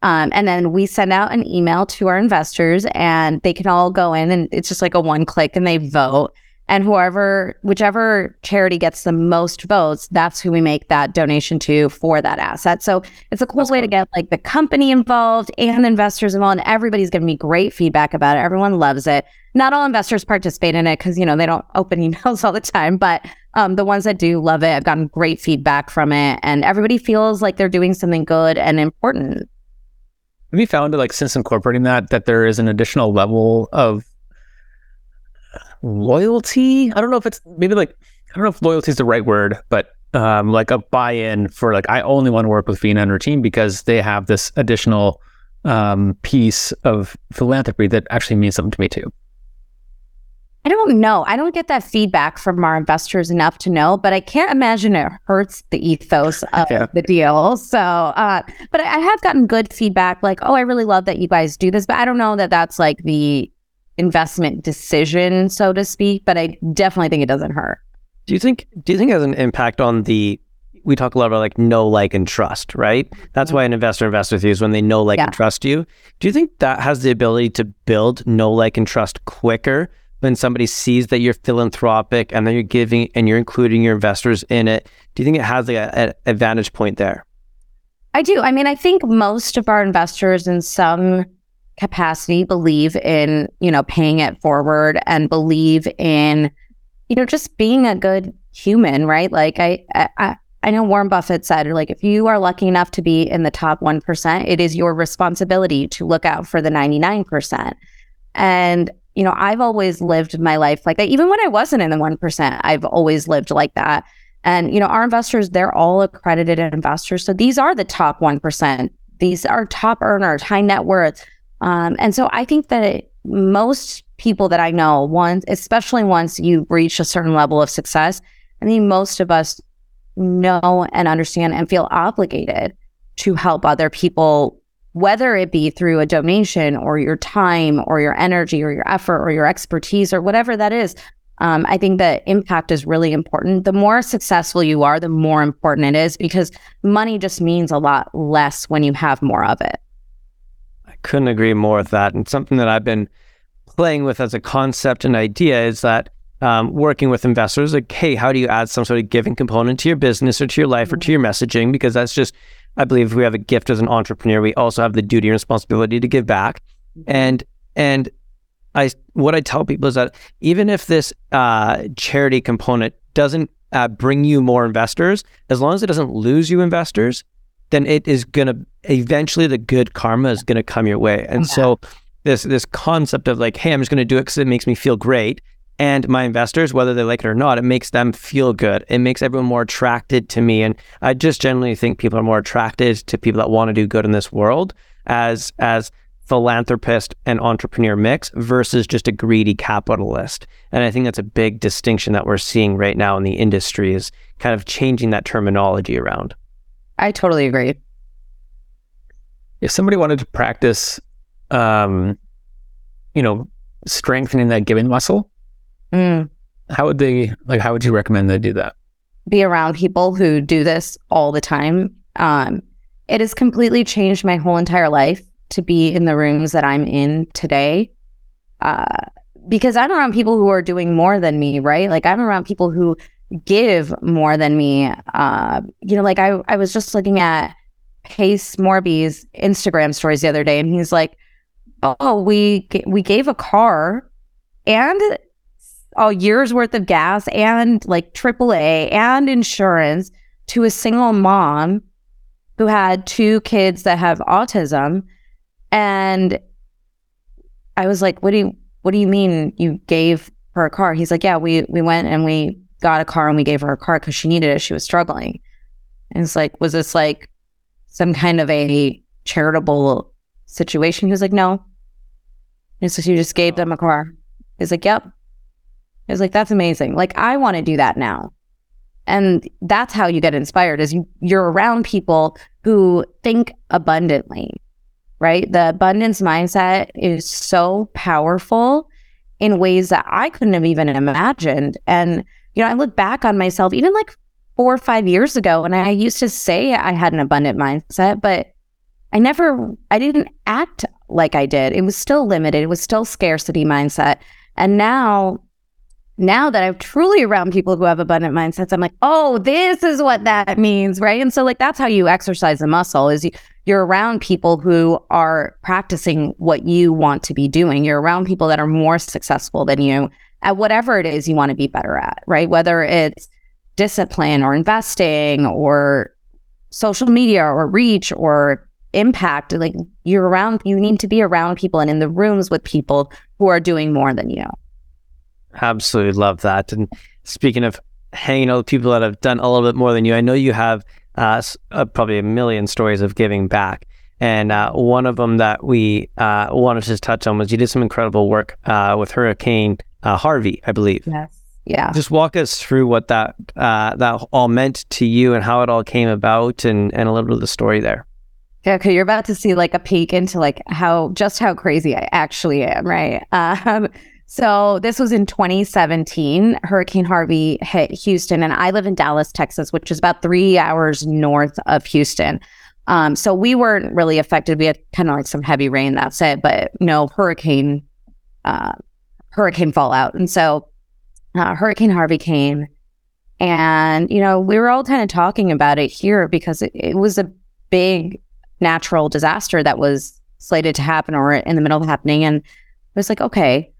[SPEAKER 1] Um, and then we send out an email to our investors and they can all go in and it's just like a one click and they vote. And whoever, whichever charity gets the most votes, that's who we make that donation to for that asset. So it's a cool that's way cool. to get like the company involved and investors involved. And everybody's giving me great feedback about it. Everyone loves it. Not all investors participate in it because, you know, they don't open emails all the time, but um, the ones that do love it, I've gotten great feedback from it. And everybody feels like they're doing something good and important.
[SPEAKER 3] Have you found like since incorporating that, that there is an additional level of loyalty. I don't know if it's maybe like I don't know if loyalty is the right word, but um, like a buy-in for like I only want to work with Veena and her team because they have this additional um, piece of philanthropy that actually means something to me too.
[SPEAKER 1] I don't know. I don't get that feedback from our investors enough to know, but I can't imagine it hurts the ethos of yeah. the deal. So, uh, but I have gotten good feedback like, oh, I really love that you guys do this, but I don't know that that's like the investment decision, so to speak, but I definitely think it doesn't hurt.
[SPEAKER 2] Do you think do you think it has an impact on the we talk a lot about like know, like, and trust, right? That's mm-hmm. why an investor invests with you is when they know, like, yeah. and trust you. Do you think that has the ability to build know, like, and trust quicker when somebody sees that you're philanthropic and then you're giving and you're including your investors in it? Do you think it has like an advantage point there?
[SPEAKER 1] I do. I mean, I think most of our investors in some capacity believe in, you know, paying it forward and believe in, you know, just being a good human, right? Like I, I, I know Warren Buffett said, like, if you are lucky enough to be in the top 1%, it is your responsibility to look out for the 99%. And you know, I've always lived my life like that. Even when I wasn't in the 1%, I've always lived like that. And, you know, our investors, they're all accredited investors. So these are the top 1%. These are top earners, high net worth. Um, and so I think that most people that I know, once, especially once you reach a certain level of success, I think most of us know and understand and feel obligated to help other people whether it be through a donation or your time or your energy or your effort or your expertise or whatever that is. Um, I think that impact is really important. The more successful you are, the more important it is because money just means a lot less when you have more of it.
[SPEAKER 2] Couldn't agree more with that. And something that I've been playing with as a concept and idea is that um, working with investors, like, hey, how do you add some sort of giving component to your business or to your life or to your messaging? Because that's just I believe if we have a gift as an entrepreneur. We also have the duty and responsibility to give back. Mm-hmm. And and I what I tell people is that even if this uh, charity component doesn't uh, bring you more investors, as long as it doesn't lose you investors, then it is gonna eventually the good karma is gonna come your way. And so this this concept of like, hey, I'm just gonna do it because it makes me feel great and my investors, whether they like it or not, it makes them feel good. It makes everyone more attracted to me. And I just generally think people are more attracted to people that want to do good in this world as as philanthropist and entrepreneur mix versus just a greedy capitalist. And I think that's a big distinction that we're seeing right now in the industry is kind of changing that terminology around.
[SPEAKER 1] I totally agree.
[SPEAKER 3] If somebody wanted to practice um, you know, strengthening that giving muscle, Mm. How would they like? How would you recommend they do that?
[SPEAKER 1] Be around people who do this all the time. Um, it has completely changed my whole entire life to be in the rooms that I'm in today. Uh, because I'm around people who are doing more than me, right? Like I'm around people who give more than me. Uh, you know, like I, I was just looking at Pace Morby's Instagram stories the other day, and he's like, "Oh, we we gave a car and a year's worth of gas and like AAA and insurance to a single mom who had two kids that have autism. And I was like, what do you, what do you mean you gave her a car? He's like, yeah, we, we went and we got a car and we gave her a car because she needed it. She was struggling. And it's like, was this like some kind of a charitable situation? He was like, no. And so she just gave them a car. He's like, yep. It was like, that's amazing. Like, I want to do that now. And that's how you get inspired is you, you're around people who think abundantly, right? The abundance mindset is so powerful in ways that I couldn't have even imagined. And, you know, I look back on myself even like four or five years ago, and I used to say I had an abundant mindset, but I never, I didn't act like I did. It was still limited. It was still scarcity mindset. And now now that I'm truly around people who have abundant mindsets, I'm like, oh, this is what that means, right? And so, like, that's how you exercise the muscle is you, you're around people who are practicing what you want to be doing. You're around people that are more successful than you at whatever it is you want to be better at, right? Whether it's discipline or investing or social media or reach or impact, like you're around, you need to be around people and in the rooms with people who are doing more than you.
[SPEAKER 2] Absolutely love that. And speaking of hanging out with people that have done a little bit more than you, I know you have uh, uh, probably a million stories of giving back. And uh, one of them that we uh, wanted to touch on was you did some incredible work uh, with Hurricane uh, Harvey, I believe.
[SPEAKER 1] Yes. Yeah.
[SPEAKER 2] Just walk us through what that that all meant to you and how it all came about, and and a little bit of the story there.
[SPEAKER 1] Yeah, because you're about to see like a peek into like how just how crazy I actually am, right? Um, so this was in 2017. Hurricane Harvey hit Houston, and I live in Dallas, Texas, which is about three hours north of Houston. Um, so we weren't really affected. We had kind of like some heavy rain, that's it, but no hurricane, uh, hurricane fallout. And so uh, Hurricane Harvey came, and you know we were all kind of talking about it here because it, it was a big natural disaster that was slated to happen or in the middle of happening, and it was like okay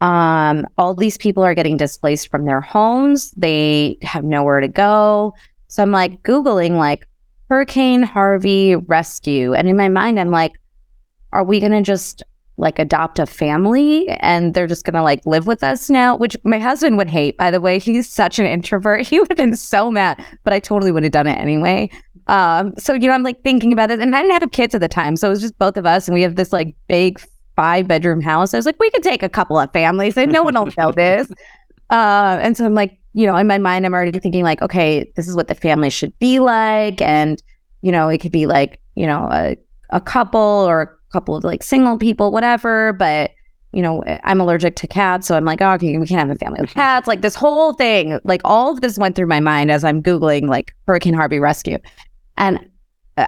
[SPEAKER 1] um, all these people are getting displaced from their homes. They have nowhere to go. So I'm like Googling like Hurricane Harvey rescue. And in my mind, I'm like, are we going to just like adopt a family and they're just gonna like live with us now, which my husband would hate, by the way. He's such an introvert. He would have been so mad, but I totally would have done it anyway. Um, so you know, I'm like thinking about it, and I didn't have kids at the time, so it was just both of us, and we have this like big five bedroom house. I was like, we could take a couple of families, and no one will know this. Uh, and so I'm like, you know, in my mind, I'm already thinking like, okay, this is what the family should be like, and you know, it could be like, you know, a a couple or a couple of like single people, whatever. But you know, I'm allergic to cats, so I'm like, oh, okay, we can't have a family with cats. Like this whole thing, like all of this went through my mind as I'm googling like Hurricane Harvey rescue, and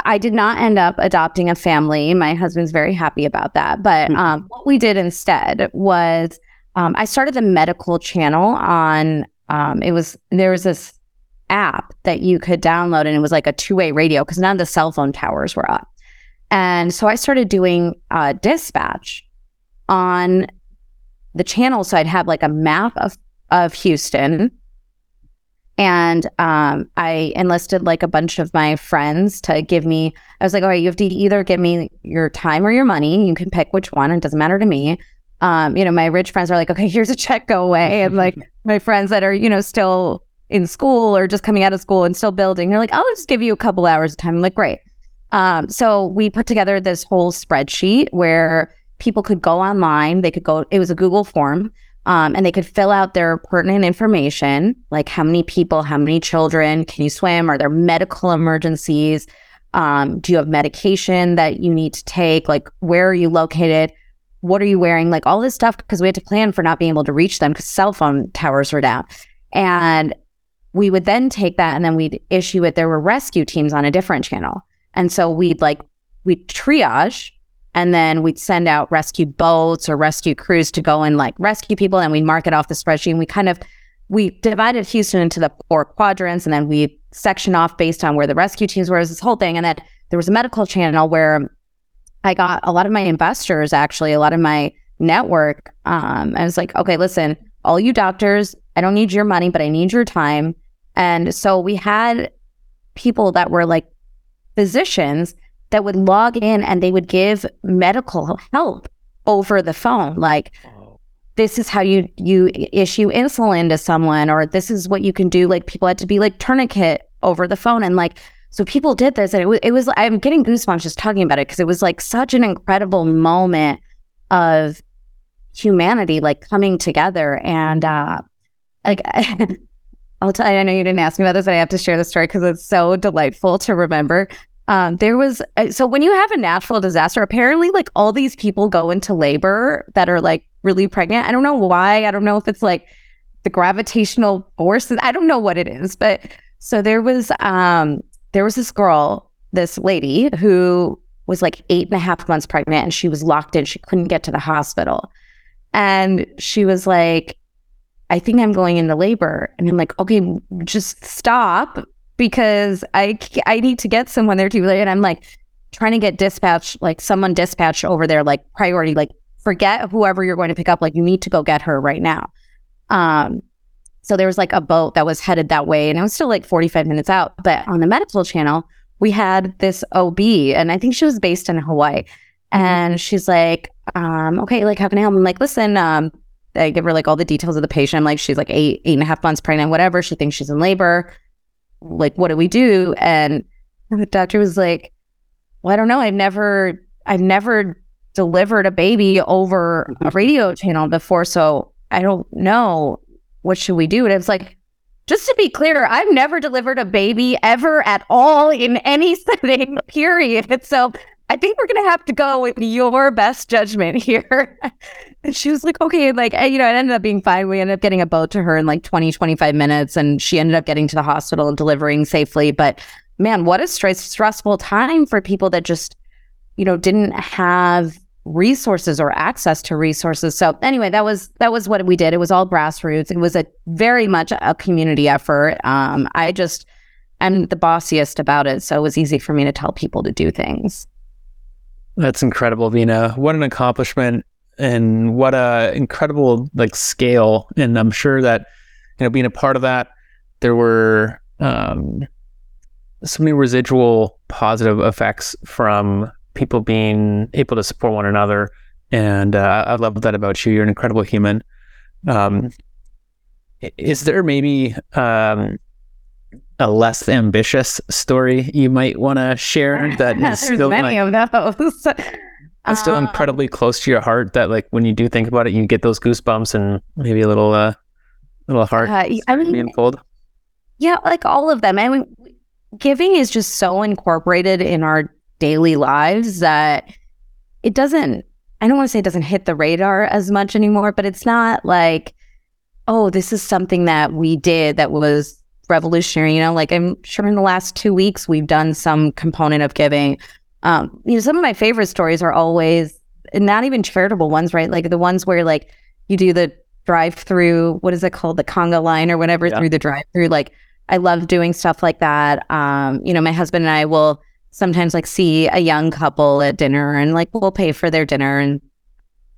[SPEAKER 1] I did not end up adopting a family. My husband's very happy about that. But mm-hmm. um, what we did instead was um, I started the medical channel on. Um, it was there was this app that you could download, and it was like a two way radio because none of the cell phone towers were up. And so I started doing uh, dispatch on the channel. So I'd have like a map of of Houston and um, I enlisted like a bunch of my friends to give me. I was like, all right, you have to either give me your time or your money. You can pick which one. It doesn't matter to me. Um, you know, my rich friends are like, okay, here's a check, go away. And like my friends that are, you know, still in school or just coming out of school and still building, they're like, I'll just give you a couple hours of time. I'm like, great. Um, so we put together this whole spreadsheet where people could go online. They could go, it was a Google form. Um, and they could fill out their pertinent information, like how many people, how many children, can you swim? Are there medical emergencies? Um, do you have medication that you need to take? Like, where are you located? What are you wearing? Like, all this stuff, because we had to plan for not being able to reach them because cell phone towers were down. And we would then take that and then we'd issue it. There were rescue teams on a different channel. And so we'd like, we'd triage and then we'd send out rescue boats or rescue crews to go and like rescue people. And we'd mark it off the spreadsheet. And we kind of, we divided Houston into the four quadrants and then we section off based on where the rescue teams were, this whole thing. And then there was a medical channel where I got a lot of my investors, actually, a lot of my network. Um, I was like, okay, listen, all you doctors, I don't need your money, but I need your time. And so we had people that were like physicians that would log in and they would give medical help over the phone. Like, this is how you you issue insulin to someone, or this is what you can do. Like, people had to be like tourniquet over the phone, and like, so people did this, and it was it was. I'm getting goosebumps just talking about it because it was like such an incredible moment of humanity, like coming together, and uh, like. I'll tell you, I know you didn't ask me about this, but I have to share the story because it's so delightful to remember. Um, there was uh, so when you have a natural disaster, apparently, like all these people go into labor that are like really pregnant. I don't know why. I don't know if it's like the gravitational forces. I don't know what it is, but so there was um there was this girl, this lady who was like eight and a half months pregnant, and she was locked in. She couldn't get to the hospital, and she was like, "I think I'm going into labor," and I'm like, "Okay, just stop." because I I need to get someone there too. And I'm like trying to get dispatch, like someone dispatched over there, like priority, like forget whoever you're going to pick up. Like you need to go get her right now. Um, so there was like a boat that was headed that way, and it was still like 45 minutes out. But on the medical channel, we had this OB, and I think she was based in Hawaii. Mm-hmm. And she's like, um, okay, like how can I help? I'm like, listen, um, I give her like all the details of the patient. I'm like, she's like eight, eight and a half months pregnant, whatever. She thinks she's in labor like, what do we do? And the doctor was like, well, I don't know. I've never, I've never delivered a baby over a mm-hmm. radio channel before. So I don't know. What should we do? And it's like, just to be clear, I've never delivered a baby ever at all in any setting, period. So I think we're to have to go with your best judgment here. and she was like, okay, like, you know, it ended up being fine. We ended up getting a boat to her in like 20, 25 minutes, and she ended up getting to the hospital and delivering safely. But man, what a stress- stressful time for people that just, you know, didn't have resources or access to resources. So anyway, that was that was what we did. It was all grassroots. It was a very much a community effort. Um, I just I'm the bossiest about it, so it was easy for me to tell people to do things.
[SPEAKER 3] That's incredible, Veena. What an accomplishment and what a incredible like scale. And I'm sure that, you know, being a part of that, there were um, so many residual positive effects from people being able to support one another and uh, I love that about you. You're an incredible human. Um, is there maybe um, a less ambitious story you might want to share that is still
[SPEAKER 1] many
[SPEAKER 3] like,
[SPEAKER 1] of those.
[SPEAKER 3] that's still
[SPEAKER 1] Um,
[SPEAKER 3] incredibly close to your heart? That like when you do think about it, you get those goosebumps and maybe a little uh, little heart
[SPEAKER 1] uh, I mean,
[SPEAKER 3] being pulled.
[SPEAKER 1] Yeah, like all of them. I mean, giving is just so incorporated in our daily lives that it doesn't, I don't want to say it doesn't hit the radar as much anymore, but it's not like, oh, this is something that we did that was revolutionary. You know, like I'm sure in the last two weeks, we've done some component of giving. Um, you know, some of my favorite stories are always not even charitable ones, right? Like the ones where like you do the drive through, what is it called? The conga line or whatever
[SPEAKER 3] Yeah.
[SPEAKER 1] through the drive through. Like I love doing stuff like that. Um, you know, my husband and I will sometimes like see a young couple at dinner and like we'll pay for their dinner and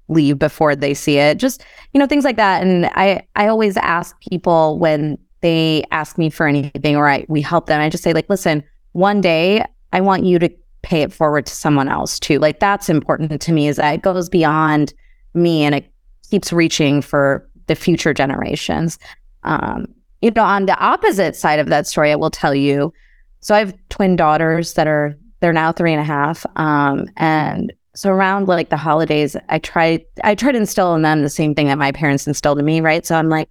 [SPEAKER 1] leave before they see it. Just, you know, things like that. And I I always ask people when they ask me for anything or I we help them, I just say like, listen, one day I want you to pay it forward to someone else too. Like that's important to me is that it goes beyond me and it keeps reaching for the future generations. Um, you know, on the opposite side of that story, I will tell you. So I have twin daughters that are they're now three and a half. Um, and so around like the holidays, I try I try to instill in them the same thing that my parents instilled in me, right? So I'm like,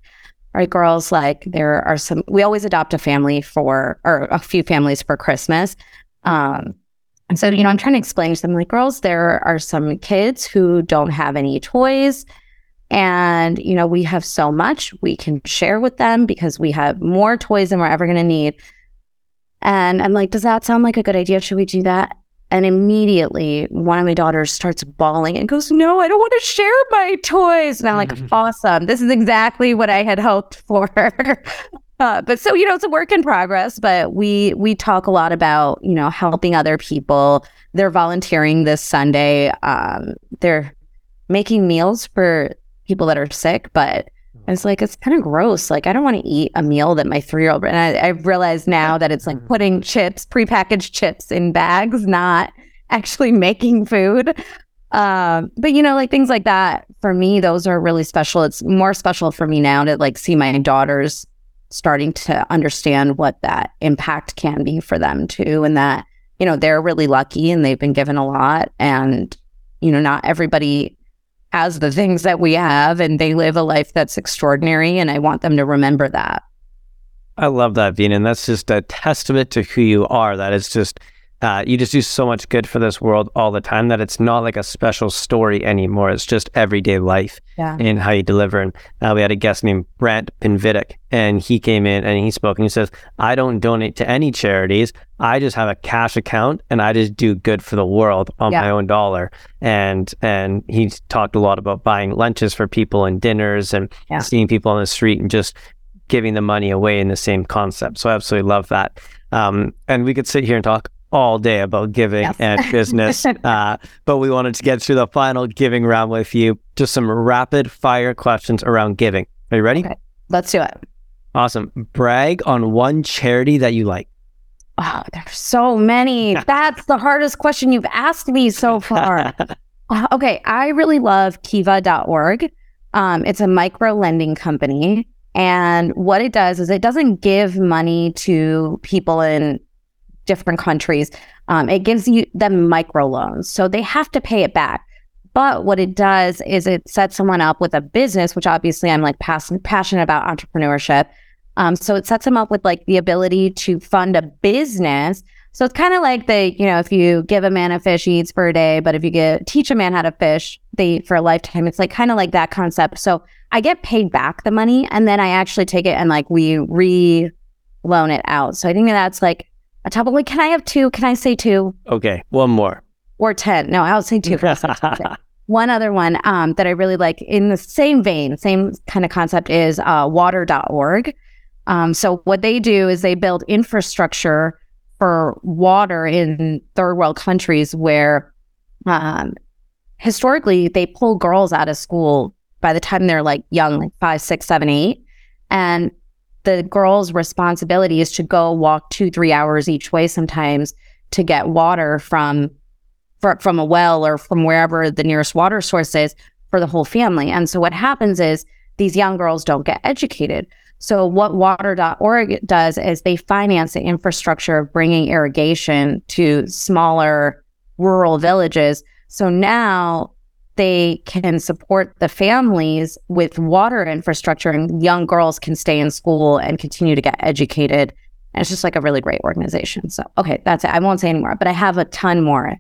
[SPEAKER 1] right, girls, like there are some we always adopt a family for or a few families for Christmas. Um, and so, you know, I'm trying to explain to them, like, girls, there are some kids who don't have any toys. And, you know, we have so much we can share with them because we have more toys than we're ever going to need. And I'm like, does that sound like a good idea? Should we do that? And immediately one of my daughters starts bawling and goes, No, I don't want to share my toys. And I'm like, Awesome. This is exactly what I had hoped for. Uh, but so you know it's a work in progress but we we talk a lot about you know helping other people they're volunteering this sunday um, they're making meals for people that are sick but it's like it's kind of gross. Like i don't want to eat a meal that my three-year-old and I, i've realized now that it's like putting chips prepackaged chips in bags not actually making food. Um, but you know like things like that for me those are really special. It's more special for me now to like see my daughters starting to understand what that impact can be for them too and that you know they're really lucky and they've been given a lot. And you know not everybody has the things that we have and they live a life that's extraordinary and i want them to remember that
[SPEAKER 2] I love that, Veena. And that's just a testament to who you are. That it's just, uh, you just do so much good for this world all the time that it's not like a special story anymore. It's just everyday life
[SPEAKER 1] yeah
[SPEAKER 2] in how you deliver. And uh, we had a guest named Brent Pinvidic, and he came in and he spoke and he says, I don't donate to any charities. I just have a cash account and I just do good for the world on
[SPEAKER 1] Yeah.
[SPEAKER 2] my own dollar. And and he talked a lot about buying lunches for people and dinners and
[SPEAKER 1] Yeah.
[SPEAKER 2] seeing people on the street and just giving the money away in the same concept. So I absolutely love that. Um, and we could sit here and talk all day about giving
[SPEAKER 1] Yes.
[SPEAKER 2] and business, uh, but we wanted to get through the final giving round with you. Just some rapid fire questions around giving. Are you ready?
[SPEAKER 1] Okay. let's do it
[SPEAKER 2] Awesome. Brag on one charity that you like.
[SPEAKER 1] oh there's so many that's the hardest question you've asked me so far Uh, okay, I really love kiva.org. Um, it's a micro lending company. And what it does is it doesn't give money to people in different countries. Um, it gives you them micro loans. So they have to pay it back. But what it does is it sets someone up with a business, which obviously I'm like pass- passionate about entrepreneurship. Um, so it sets them up with like the ability to fund a business so it's kind of like the, you know, if you give a man a fish, he eats for a day, but if you get teach a man how to fish, they eat for a lifetime. It's like kind of like that concept. So I get paid back the money and then I actually take it and like we re loan it out. So I think that's like a top like, can I have two? Can I say two
[SPEAKER 2] Okay, one more.
[SPEAKER 1] or 10? No, I'll say two. One other one um, that I really like in the same vein, same kind of concept is uh, water.org. Um, so what they do is they build infrastructure for water in third world countries where um, historically they pull girls out of school by the time they're like young, like five, six, seven, eight. And the girl's responsibility is to go walk two, three hours each way sometimes to get water from from a well or from wherever the nearest water source is for the whole family. And so what happens is these young girls don't get educated. So what water.org does is they finance the infrastructure of bringing irrigation to smaller rural villages. So now they can support the families with water infrastructure and young girls can stay in school and continue to get educated. And it's just like a really great organization. So, okay, that's it. I won't say anymore, but I have a ton more.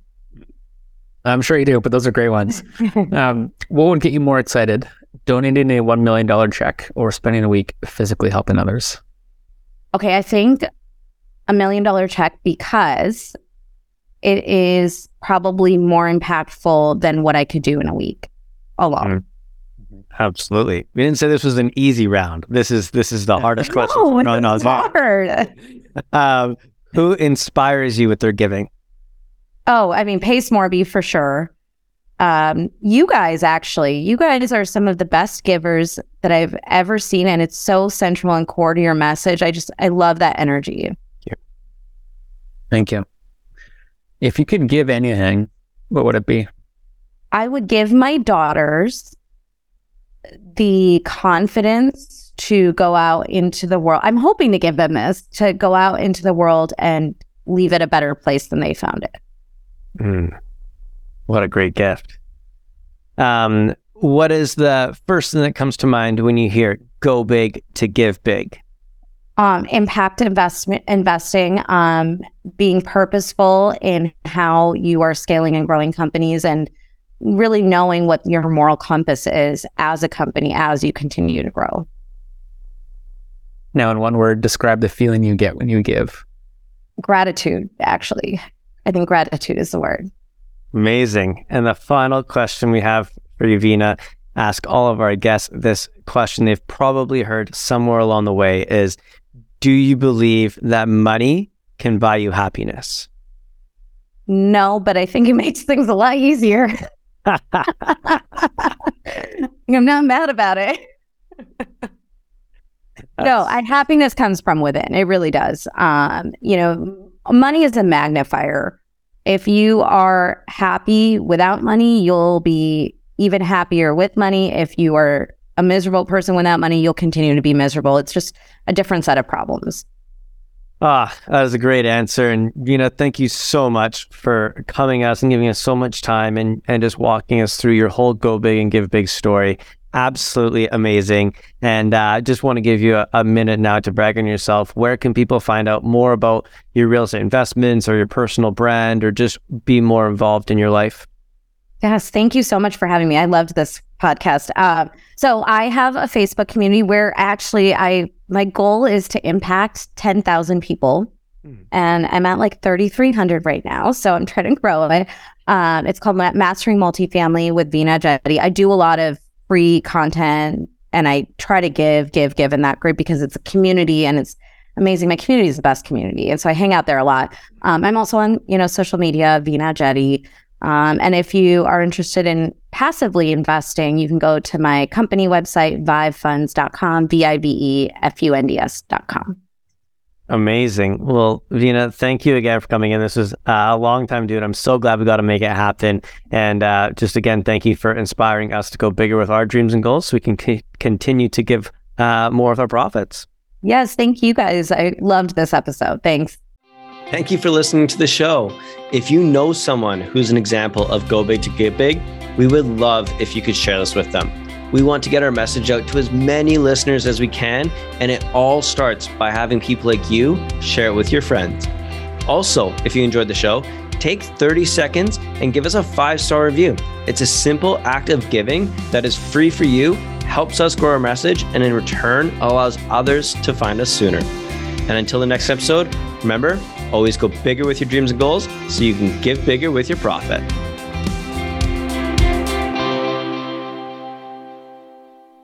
[SPEAKER 3] I'm sure you do, but those are great ones. um, what would get you more excited? Donating a $1 million check or spending a week physically helping others?
[SPEAKER 1] Okay, I think a million dollar check because it is probably more impactful than what I could do in a week alone.
[SPEAKER 2] Mm. Absolutely. We didn't say this was an easy round. This is this is the hardest
[SPEAKER 1] no,
[SPEAKER 2] question.
[SPEAKER 1] No, no, it's hard.
[SPEAKER 2] um, who inspires you with their giving?
[SPEAKER 1] Oh, I mean, Pace Morby for sure. Um, you guys actually, you guys are some of the best givers that I've ever seen, and it's so central and core to your message. I just I love that energy.
[SPEAKER 3] Thank you. Thank you. If you could give anything, what would it be?
[SPEAKER 1] I would give my daughters the confidence to go out into the world. I'm hoping to give them this to go out into the world and leave it a better place than they found it.
[SPEAKER 2] Mm. What a great gift. Um, what is the first thing that comes to mind when you hear go big to give big?
[SPEAKER 1] Um, impact investment investing, um, being purposeful in how you are scaling and growing companies, and really knowing what your moral compass is as a company as you continue to grow.
[SPEAKER 3] Now, in one word, describe the feeling you get when you give.
[SPEAKER 1] Gratitude, actually. I think gratitude is the word.
[SPEAKER 2] Amazing. And the final question we have for you, Veena, ask all of our guests this question they've probably heard somewhere along the way is do you believe that money can buy you happiness?
[SPEAKER 1] No, but I think it makes things a lot easier. I'm not mad about it. no, I, happiness comes from within. It really does. Um, you know, money is a magnifier. If you are happy without money, you'll be even happier with money. If you are a miserable person without money, you'll continue to be miserable. It's just a different set of problems.
[SPEAKER 2] Ah, that was a great answer. And, you know, thank you so much for coming us and giving us so much time and, and just walking us through your whole Go Big and Give Big story. Absolutely amazing. And I uh, just want to give you a, a, minute now to brag on yourself. Where can people find out more about your real estate investments or your personal brand or just be more involved in your life?
[SPEAKER 1] Yes, thank you so much for having me. I loved this podcast. Uh, so I have a Facebook community where actually I my goal is to impact ten thousand people, mm. and I'm at like thirty three hundred right now. So I'm trying to grow it. Um, it's called Mastering Multifamily with Veena Jetti. I do a lot of free content, and I try to give, give, give in that group because it's a community and it's amazing. My community is the best community, and so I hang out there a lot. Um, I'm also on you know social media, Veena Jetti. Um, and if you are interested in passively investing, you can go to my company website, vivefunds.com, V I V E F U N D S.com.
[SPEAKER 2] Amazing. Well, Veena, thank you again for coming in. This was uh, a long time, dude. I'm so glad we got to make it happen. And uh, just again, thank you for inspiring us to go bigger with our dreams and goals so we can c- continue to give uh, more of our profits.
[SPEAKER 1] Yes, thank you guys. I loved this episode. Thanks.
[SPEAKER 2] Thank you for listening to the show. If you know someone who's an example of go big to get big, we would love if you could share this with them. We want to get our message out to as many listeners as we can, and it all starts by having people like you share it with your friends. Also, if you enjoyed the show, take 30 seconds and give us a five star review. It's a simple act of giving that is free for you, helps us grow our message, and in return allows others to find us sooner. And until the next episode, remember, always go bigger with your dreams and goals so you can give bigger with your profit.